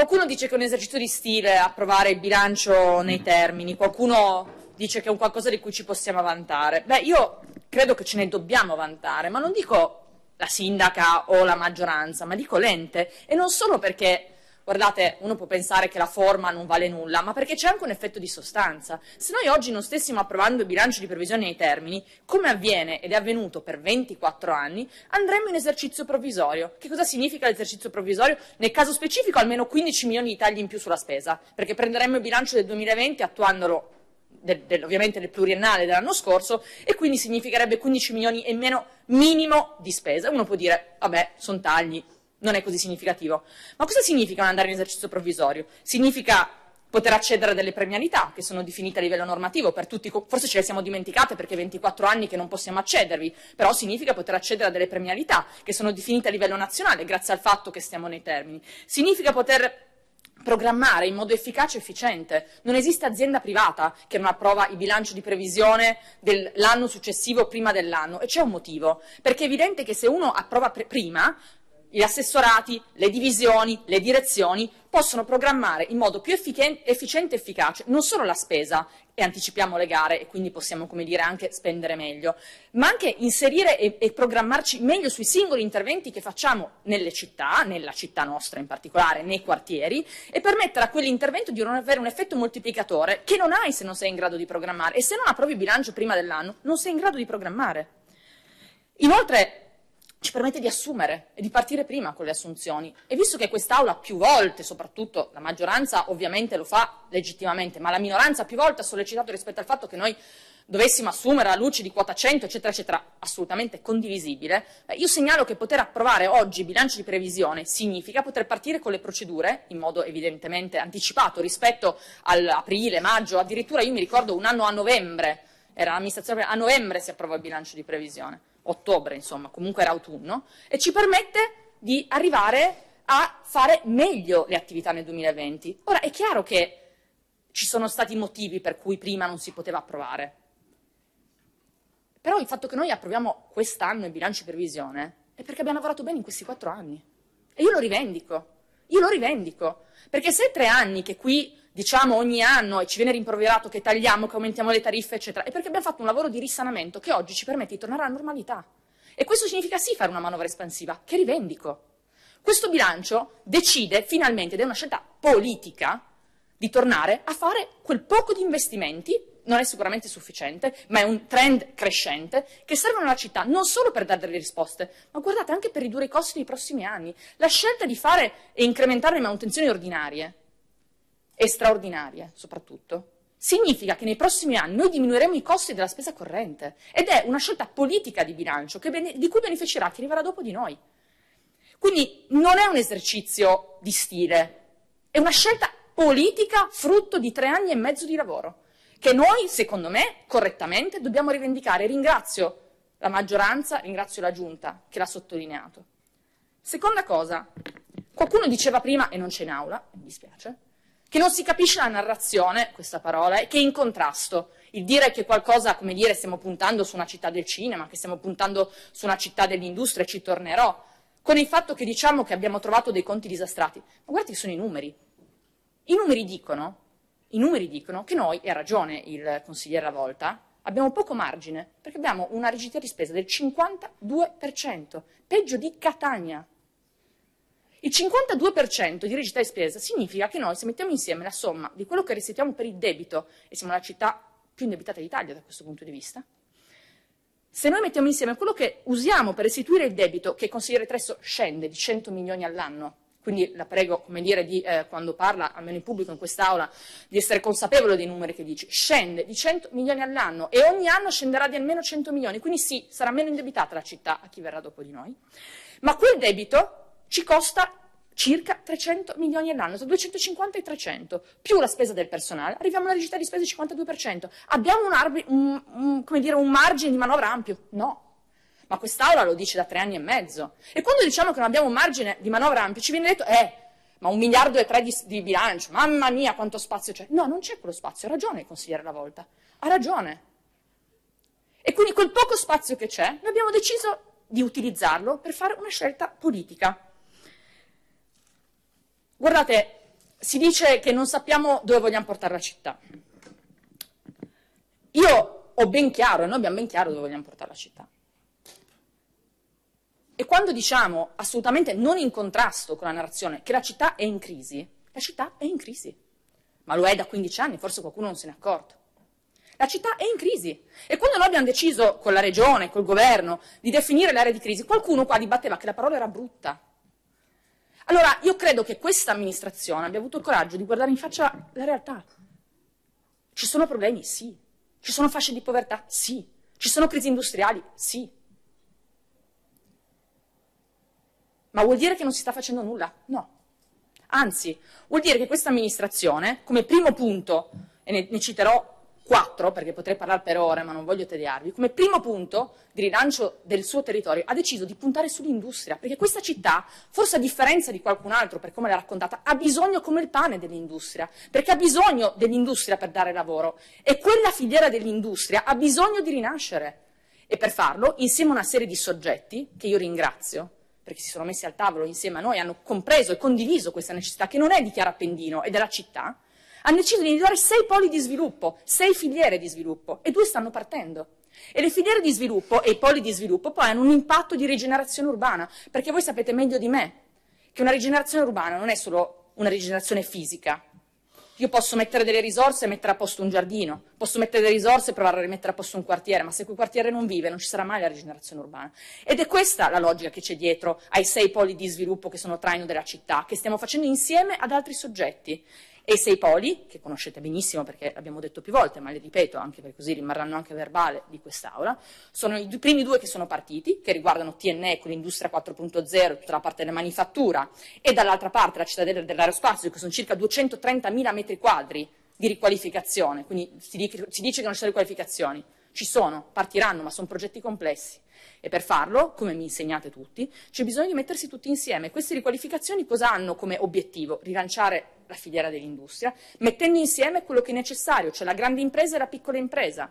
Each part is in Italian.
Qualcuno dice che è un esercizio di stile approvare il bilancio nei termini, qualcuno dice che è un qualcosa di cui ci possiamo vantare. Beh, io credo che ce ne dobbiamo vantare, ma non dico la sindaca o la maggioranza, ma dico l'ente, e non solo perché Guardate, uno può pensare che la forma non vale nulla, ma perché c'è anche un effetto di sostanza. Se noi oggi non stessimo approvando il bilancio di previsione nei termini, come avviene ed è avvenuto per 24 anni, andremmo in esercizio provvisorio. Che cosa significa l'esercizio provvisorio? Nel caso specifico almeno 15 milioni di tagli in più sulla spesa, perché prenderemmo il bilancio del 2020 attuandolo del, del, ovviamente del pluriennale dell'anno scorso e quindi significherebbe 15 milioni e meno minimo di spesa. Uno può dire, vabbè, sono tagli, non è così significativo. Ma cosa significa andare in esercizio provvisorio? Significa poter accedere a delle premialità che sono definite a livello normativo per tutti, forse ce le siamo dimenticate perché 24 anni che non possiamo accedervi, però significa poter accedere a delle premialità che sono definite a livello nazionale grazie al fatto che stiamo nei termini. Significa poter programmare in modo efficace e efficiente. Non esiste azienda privata che non approva il bilancio di previsione dell'anno successivo prima dell'anno e c'è un motivo, perché è evidente che se uno approva prima gli assessorati, le divisioni, le direzioni possono programmare in modo più efficiente e efficace non solo la spesa e anticipiamo le gare e quindi possiamo come dire, anche spendere meglio, ma anche inserire e, e, programmarci meglio sui singoli interventi che facciamo nelle città, nella città nostra in particolare, nei quartieri e permettere a quell'intervento di non avere un effetto moltiplicatore che non hai se non sei in grado di programmare e se non approvi il bilancio prima dell'anno non sei in grado di programmare. Inoltre ci permette di assumere e di partire prima con le assunzioni. E visto che quest'Aula più volte, soprattutto la maggioranza ovviamente lo fa legittimamente, ma la minoranza più volte ha sollecitato rispetto al fatto che noi dovessimo assumere alla luce di quota 100, eccetera, eccetera, assolutamente condivisibile, io segnalo che poter approvare oggi bilanci di previsione significa poter partire con le procedure in modo evidentemente anticipato rispetto all'aprile, maggio, addirittura io mi ricordo un anno a novembre, era l'amministrazione, a novembre si approvò il bilancio di previsione ottobre, insomma, comunque era autunno, e ci permette di arrivare a fare meglio le attività nel 2020. Ora, è chiaro che ci sono stati motivi per cui prima non si poteva approvare, però il fatto che noi approviamo quest'anno il bilancio di previsione è perché abbiamo lavorato bene in questi quattro anni. E io lo rivendico, io lo rivendico, perché se tre anni che qui diciamo ogni anno e ci viene rimproverato che tagliamo, che aumentiamo le tariffe, eccetera, è perché abbiamo fatto un lavoro di risanamento che oggi ci permette di tornare alla normalità. E questo significa sì fare una manovra espansiva, che rivendico. Questo bilancio decide finalmente, ed è una scelta politica, di tornare a fare quel poco di investimenti, non è sicuramente sufficiente, ma è un trend crescente, che servono alla città non solo per dare delle risposte, ma guardate anche per ridurre i costi dei prossimi anni. La scelta di fare e incrementare le manutenzioni ordinarie e straordinarie soprattutto, significa che nei prossimi anni noi diminuiremo i costi della spesa corrente ed è una scelta politica di bilancio bene, di cui beneficerà chi arriverà dopo di noi. Quindi non è un esercizio di stile, è una scelta politica frutto di tre anni e mezzo di lavoro, che noi, secondo me, correttamente dobbiamo rivendicare. Ringrazio la maggioranza, ringrazio la Giunta che l'ha sottolineato. Seconda cosa, qualcuno diceva prima, e non c'è in aula, mi dispiace, che non si capisce la narrazione, questa parola, e che è in contrasto. Il dire che qualcosa, come dire, stiamo puntando su una città del cinema, che stiamo puntando su una città dell'industria, ci tornerò, con il fatto che diciamo che abbiamo trovato dei conti disastrati. Ma guardate che sono i numeri. I numeri dicono, i numeri dicono che noi, e ha ragione il consigliere a volta, abbiamo poco margine, perché abbiamo una rigidità di spesa del 52%, peggio di Catania. Il 52% di rigidità di spesa significa che noi, se mettiamo insieme la somma di quello che restituiamo per il debito, e siamo la città più indebitata d'Italia da questo punto di vista, se noi mettiamo insieme quello che usiamo per restituire il debito, che consigliere Tresso scende di 100 milioni all'anno, quindi la prego, come dire, di, eh, quando parla, almeno in pubblico in quest'Aula, di essere consapevole dei numeri che dice, scende di 100 milioni all'anno e ogni anno scenderà di almeno 100 milioni, quindi sì, sarà meno indebitata la città a chi verrà dopo di noi, ma quel debito ci costa circa 300 milioni all'anno, tra 250 e 300, più la spesa del personale, arriviamo alla rigidità di spesa del 52%. Abbiamo un, arbi, un, un, dire, un margine di manovra ampio? No. Ma quest'Aula lo dice da tre anni e mezzo. E quando diciamo che non abbiamo un margine di manovra ampio, ci viene detto, eh, ma un miliardo e tre di, di bilancio, mamma mia quanto spazio c'è. No, non c'è quello spazio, ha ragione il consigliere la volta, ha ragione. E quindi quel poco spazio che c'è, noi abbiamo deciso di utilizzarlo per fare una scelta politica. Guardate, si dice che non sappiamo dove vogliamo portare la città. Io ho ben chiaro, e noi abbiamo ben chiaro dove vogliamo portare la città. E quando diciamo assolutamente non in contrasto con la narrazione che la città è in crisi, la città è in crisi. Ma lo è da 15 anni, forse qualcuno non se ne è accorto. La città è in crisi. E quando noi abbiamo deciso con la regione, col governo, di definire l'area di crisi, qualcuno qua dibatteva che la parola era brutta. Allora, io credo che questa amministrazione abbia avuto il coraggio di guardare in faccia la realtà. Ci sono problemi? Sì. Ci sono fasce di povertà? Sì. Ci sono crisi industriali? Sì. Ma vuol dire che non si sta facendo nulla? No. Anzi, vuol dire che questa amministrazione, come primo punto, e ne, ne citerò quattro, perché potrei parlare per ore, ma non voglio tediarvi, come primo punto di rilancio del suo territorio ha deciso di puntare sull'industria, perché questa città, forse a differenza di qualcun altro, per come l'ha raccontata, ha bisogno come il pane dell'industria, perché ha bisogno dell'industria per dare lavoro e quella filiera dell'industria ha bisogno di rinascere. E per farlo, insieme a una serie di soggetti, che io ringrazio, perché si sono messi al tavolo insieme a noi, hanno compreso e condiviso questa necessità, che non è di Chiara Appendino, è della città, hanno deciso di individuare sei poli di sviluppo, sei filiere di sviluppo e due stanno partendo. E le filiere di sviluppo e i poli di sviluppo poi hanno un impatto di rigenerazione urbana, perché voi sapete meglio di me che una rigenerazione urbana non è solo una rigenerazione fisica. Io posso mettere delle risorse e mettere a posto un giardino, posso mettere delle risorse e provare a rimettere a posto un quartiere, ma se quel quartiere non vive non ci sarà mai la rigenerazione urbana. Ed è questa la logica che c'è dietro ai sei poli di sviluppo che sono traino della città, che stiamo facendo insieme ad altri soggetti. E i sei poli, che conoscete benissimo perché l'abbiamo detto più volte, ma le ripeto anche perché così rimarranno anche verbale di quest'Aula, sono i primi due che sono partiti, che riguardano TNE con l'industria 4.0, tutta la parte della manifattura, e dall'altra parte la cittadella dell'aerospazio, che sono circa 230.000 metri quadri di riqualificazione, quindi si dice, che non ci sono riqualificazioni, ci sono, partiranno, ma sono progetti complessi. E per farlo, come mi insegnate tutti, c'è bisogno di mettersi tutti insieme. Queste riqualificazioni cosa hanno come obiettivo? Rilanciare la filiera dell'industria, mettendo insieme quello che è necessario, cioè la grande impresa e la piccola impresa.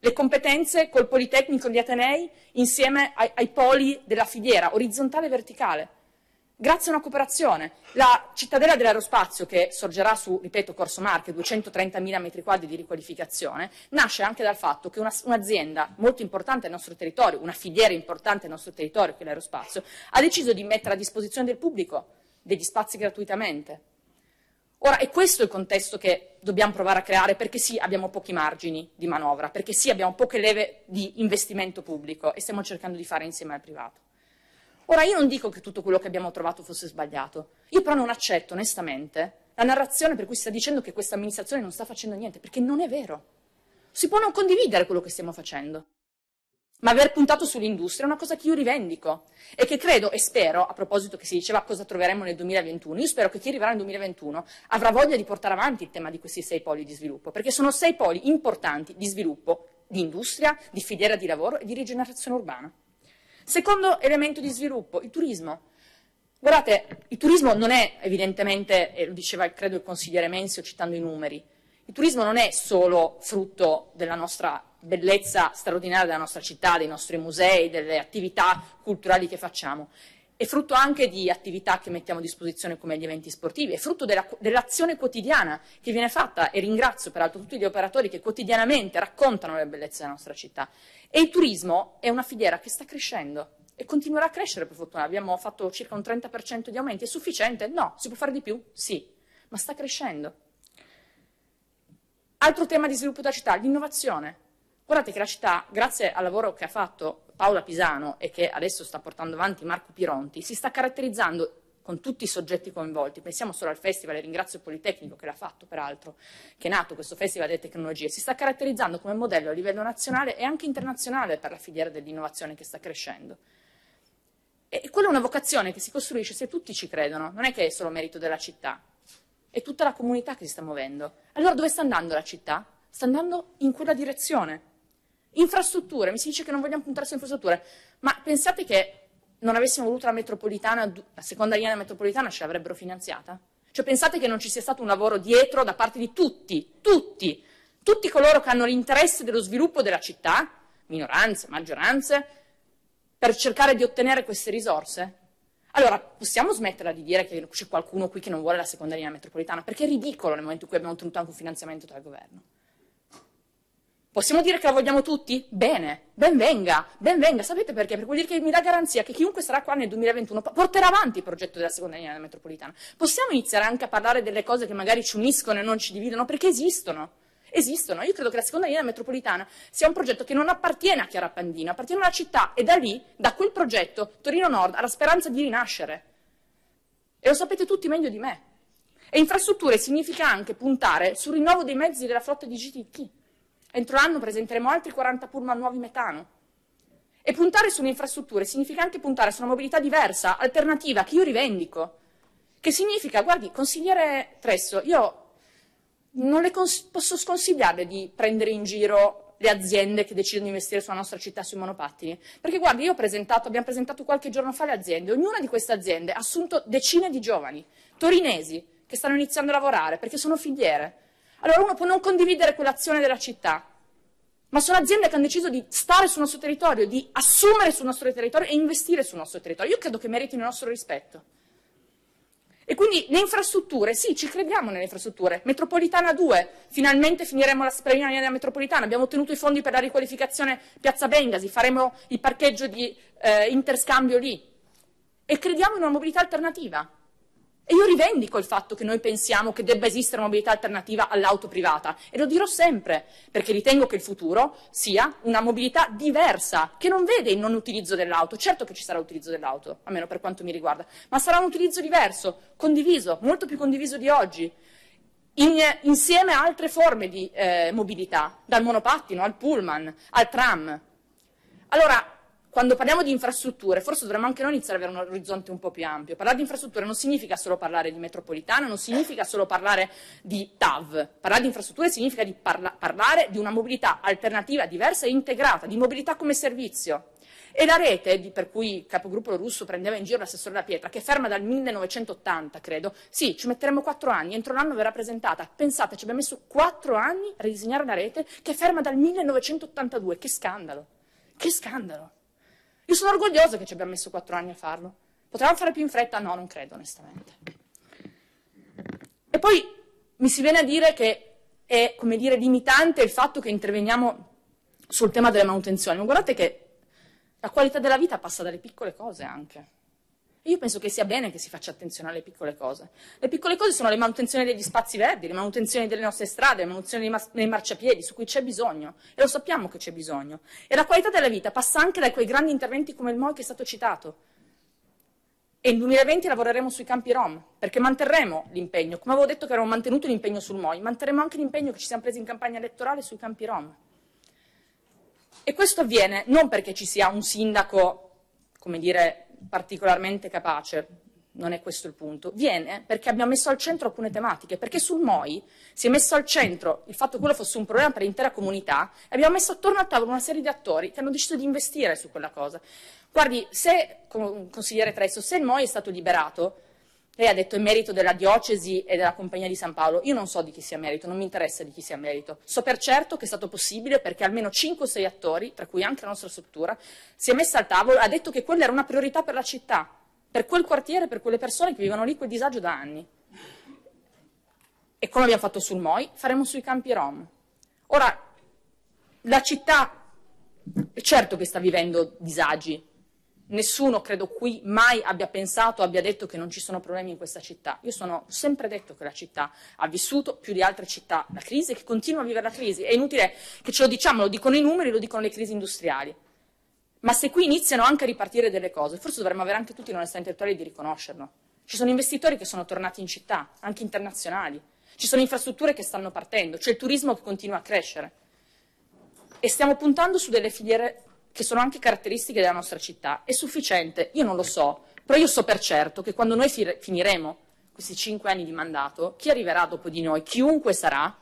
Le competenze col Politecnico di Atenei insieme ai, ai poli della filiera, orizzontale e verticale grazie a una cooperazione. La cittadella dell'aerospazio, che sorgerà su, ripeto, Corso Marche, 230.000 metri quadri di riqualificazione, nasce anche dal fatto che una, un'azienda molto importante nel nostro territorio, una filiera importante nel nostro territorio, che è l'aerospazio, ha deciso di mettere a disposizione del pubblico degli spazi gratuitamente. Ora, è questo il contesto che dobbiamo provare a creare, perché sì, abbiamo pochi margini di manovra, perché sì, abbiamo poche leve di investimento pubblico e stiamo cercando di fare insieme al privato. Ora, io non dico che tutto quello che abbiamo trovato fosse sbagliato, io però non accetto onestamente la narrazione per cui si sta dicendo che questa amministrazione non sta facendo niente, perché non è vero. Si può non condividere quello che stiamo facendo, ma aver puntato sull'industria è una cosa che io rivendico e che credo e spero, a proposito che si diceva cosa troveremo nel 2021, io spero che chi arriverà nel 2021 avrà voglia di portare avanti il tema di questi sei poli di sviluppo, perché sono sei poli importanti di sviluppo, di industria, di filiera di lavoro e di rigenerazione urbana. Secondo elemento di sviluppo, il turismo. Guardate, il turismo non è evidentemente, e lo diceva credo il consigliere Menzio citando i numeri, il turismo non è solo frutto della nostra bellezza straordinaria della nostra città, dei nostri musei, delle attività culturali che facciamo è frutto anche di attività che mettiamo a disposizione come gli eventi sportivi, è frutto della, dell'azione quotidiana che viene fatta e ringrazio peraltro tutti gli operatori che quotidianamente raccontano le bellezze della nostra città. E il turismo è una filiera che sta crescendo e continuerà a crescere per fortuna. Abbiamo fatto circa un 30% di aumenti, è sufficiente? No. Si può fare di più? Sì, ma sta crescendo. Altro tema di sviluppo della città, l'innovazione. Guardate che la città, grazie al lavoro che ha fatto Paola Pisano e che adesso sta portando avanti Marco Pironti, si sta caratterizzando con tutti i soggetti coinvolti, pensiamo solo al festival, e ringrazio il Politecnico che l'ha fatto peraltro, che è nato questo festival delle tecnologie, si sta caratterizzando come modello a livello nazionale e anche internazionale per la filiera dell'innovazione che sta crescendo. E quella è una vocazione che si costruisce se tutti ci credono, non è che è solo merito della città, è tutta la comunità che si sta muovendo. Allora dove sta andando la città? Sta andando in quella direzione. Infrastrutture, mi si dice che non vogliamo puntare su infrastrutture, ma pensate che non avessimo voluto la metropolitana, la seconda linea metropolitana ce l'avrebbero finanziata? Cioè pensate che non ci sia stato un lavoro dietro da parte di tutti, tutti, tutti coloro che hanno l'interesse dello sviluppo della città, minoranze, maggioranze, per cercare di ottenere queste risorse? Allora, possiamo smetterla di dire che c'è qualcuno qui che non vuole la seconda linea metropolitana, perché è ridicolo nel momento in cui abbiamo ottenuto anche un finanziamento dal governo. Possiamo dire che la vogliamo tutti? Bene, ben venga, ben venga. Sapete perché? Perché vuol dire che mi dà garanzia che chiunque sarà qua nel 2021 porterà avanti il progetto della seconda linea metropolitana. Possiamo iniziare anche a parlare delle cose che magari ci uniscono e non ci dividono, perché esistono. Esistono. Io credo che la seconda linea metropolitana sia un progetto che non appartiene a Chiara Pandino, appartiene a una città e da lì, da quel progetto, Torino Nord ha la speranza di rinascere. E lo sapete tutti meglio di me. E infrastrutture significa anche puntare sul rinnovo dei mezzi della flotta di GTT. Entro l'anno presenteremo altri 40 pullman nuovi metano. E puntare sulle infrastrutture significa anche puntare su una mobilità diversa, alternativa, che io rivendico. Che significa, guardi, consigliere Tresso, io non le cons- posso sconsigliarle di prendere in giro le aziende che decidono di investire sulla nostra città sui monopattini. Perché guardi, io ho presentato, abbiamo presentato qualche giorno fa le aziende, ognuna di queste aziende ha assunto decine di giovani, torinesi, che stanno iniziando a lavorare perché sono filiere. Allora uno può non condividere quell'azione della città, ma sono aziende che hanno deciso di stare sul nostro territorio, di assumere sul nostro territorio e investire sul nostro territorio. Io credo che meritino il nostro rispetto. E quindi le infrastrutture, sì, ci crediamo nelle infrastrutture. Metropolitana 2, finalmente finiremo la linea della metropolitana, abbiamo ottenuto i fondi per la riqualificazione Piazza Bengasi, faremo il parcheggio di eh, interscambio lì. E crediamo in una mobilità alternativa. E io rivendico il fatto che noi pensiamo che debba esistere una mobilità alternativa all'auto privata e lo dirò sempre, perché ritengo che il futuro sia una mobilità diversa, che non vede il non utilizzo dell'auto. Certo che ci sarà utilizzo dell'auto, almeno per quanto mi riguarda, ma sarà un utilizzo diverso, condiviso, molto più condiviso di oggi, in, insieme a altre forme di eh, mobilità, dal monopattino al pullman, al tram. Allora, quando parliamo di infrastrutture, forse dovremmo anche noi iniziare ad avere un orizzonte un po' più ampio. Parlare di infrastrutture non significa solo parlare di metropolitana, non significa solo parlare di TAV. Parlare di infrastrutture significa di parla parlare di una mobilità alternativa, diversa e integrata, di mobilità come servizio. E la rete, per cui il capogruppo russo prendeva in giro l'assessore La Pietra, che è ferma dal 1980, credo, sì, ci metteremo quattro anni, entro l'anno verrà presentata. Pensate, ci abbiamo messo quattro anni a ridisegnare una rete che è ferma dal 1982. Che scandalo! Che scandalo! Io sono orgogliosa che ci abbiamo messo quattro anni a farlo. Potevamo fare più in fretta? No, non credo, onestamente. E poi mi si viene a dire che è, come dire, limitante il fatto che interveniamo sul tema delle manutenzioni. Ma guardate che la qualità della vita passa dalle piccole cose anche. Io penso che sia bene che si faccia attenzione alle piccole cose. Le piccole cose sono le manutenzioni degli spazi verdi, le manutenzioni delle nostre strade, le manutenzioni dei marciapiedi, su cui c'è bisogno, e lo sappiamo che c'è bisogno. E la qualità della vita passa anche da quei grandi interventi come il MOI che è stato citato. E nel 2020 lavoreremo sui campi Rom, perché manterremo l'impegno. Come avevo detto che avevamo mantenuto l'impegno sul MOI, manterremo anche l'impegno che ci siamo presi in campagna elettorale sui campi Rom. E questo avviene non perché ci sia un sindaco, come dire, particolarmente capace, non è questo il punto, viene perché abbiamo messo al centro alcune tematiche, perché sul MOI si è messo al centro il fatto che quello fosse un problema per l'intera comunità e abbiamo messo attorno al tavolo una serie di attori che hanno deciso di investire su quella cosa. Guardi, se, consigliere Tresso, se il MOI è stato liberato, lei ha detto è merito della diocesi e della Compagnia di San Paolo. Io non so di chi sia merito, non mi interessa di chi sia merito. So per certo che è stato possibile perché almeno 5 o 6 attori, tra cui anche la nostra struttura, si è messa al tavolo e ha detto che quella era una priorità per la città, per quel quartiere, per quelle persone che vivono lì quel disagio da anni. E come abbiamo fatto sul MOI, faremo sui campi Rom. Ora, la città, è certo che sta vivendo disagi, nessuno, credo qui, mai abbia pensato, abbia detto che non ci sono problemi in questa città. Io sono sempre detto che la città ha vissuto più di altre città la crisi e che continua a vivere la crisi. È inutile che ce lo diciamo, lo dicono i numeri, lo dicono le crisi industriali. Ma se qui iniziano anche a ripartire delle cose, forse dovremmo avere anche tutti l'onestà intellettuale di riconoscerlo. Ci sono investitori che sono tornati in città, anche internazionali. Ci sono infrastrutture che stanno partendo, c'è il turismo che continua a crescere. E stiamo puntando su delle filiere che sono anche caratteristiche della nostra città, è sufficiente? Io non lo so, però io so per certo che quando noi finiremo questi cinque anni di mandato, chi arriverà dopo di noi, chiunque sarà,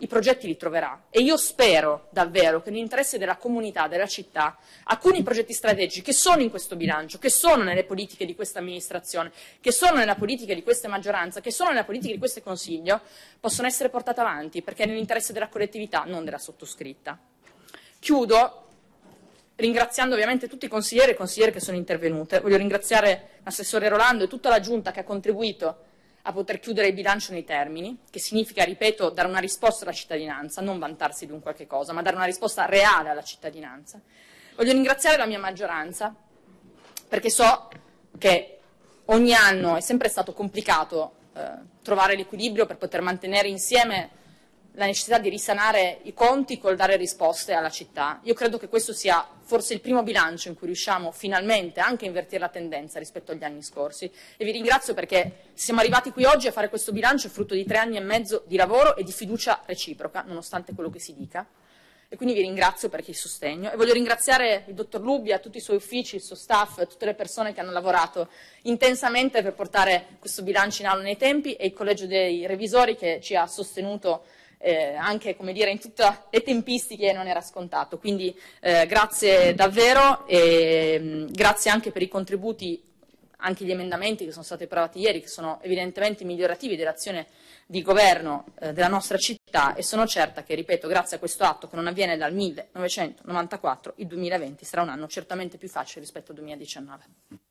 i progetti li troverà. E io spero davvero che nell'interesse della comunità, della città, alcuni progetti strategici che sono in questo bilancio, che sono nelle politiche di questa amministrazione, che sono nella politica di questa maggioranza, che sono nella politica di questo Consiglio, possono essere portate avanti, perché è nell'interesse della collettività, non della sottoscritta. Chiudo ringraziando ovviamente tutti i consiglieri e consigliere che sono intervenute. Voglio ringraziare l'assessore Rolando e tutta la Giunta che ha contribuito a poter chiudere il bilancio nei termini, che significa, ripeto, dare una risposta alla cittadinanza, non vantarsi di un qualche cosa, ma dare una risposta reale alla cittadinanza. Voglio ringraziare la mia maggioranza, perché so che ogni anno è sempre stato complicato eh, trovare l'equilibrio per poter mantenere insieme la necessità di risanare i conti col dare risposte alla città. Io credo che questo sia forse il primo bilancio in cui riusciamo finalmente anche a invertire la tendenza rispetto agli anni scorsi e vi ringrazio perché siamo arrivati qui oggi a fare questo bilancio frutto di tre anni e mezzo di lavoro e di fiducia reciproca, nonostante quello che si dica. E quindi vi ringrazio per il sostegno e voglio ringraziare il dottor Lubbia, tutti i suoi uffici, il suo staff, tutte le persone che hanno lavorato intensamente per portare questo bilancio in aula nei tempi e il collegio dei revisori che ci ha sostenuto eh, anche come dire, in tutte le tempistiche non era scontato. Quindi eh, grazie davvero e mh, mm, grazie anche per i contributi, anche gli emendamenti che sono stati approvati ieri, che sono evidentemente migliorativi dell'azione di governo eh, della nostra città e sono certa che, ripeto, grazie a questo atto che non avviene dal 1994, il 2020 sarà un anno certamente più facile rispetto al 2019.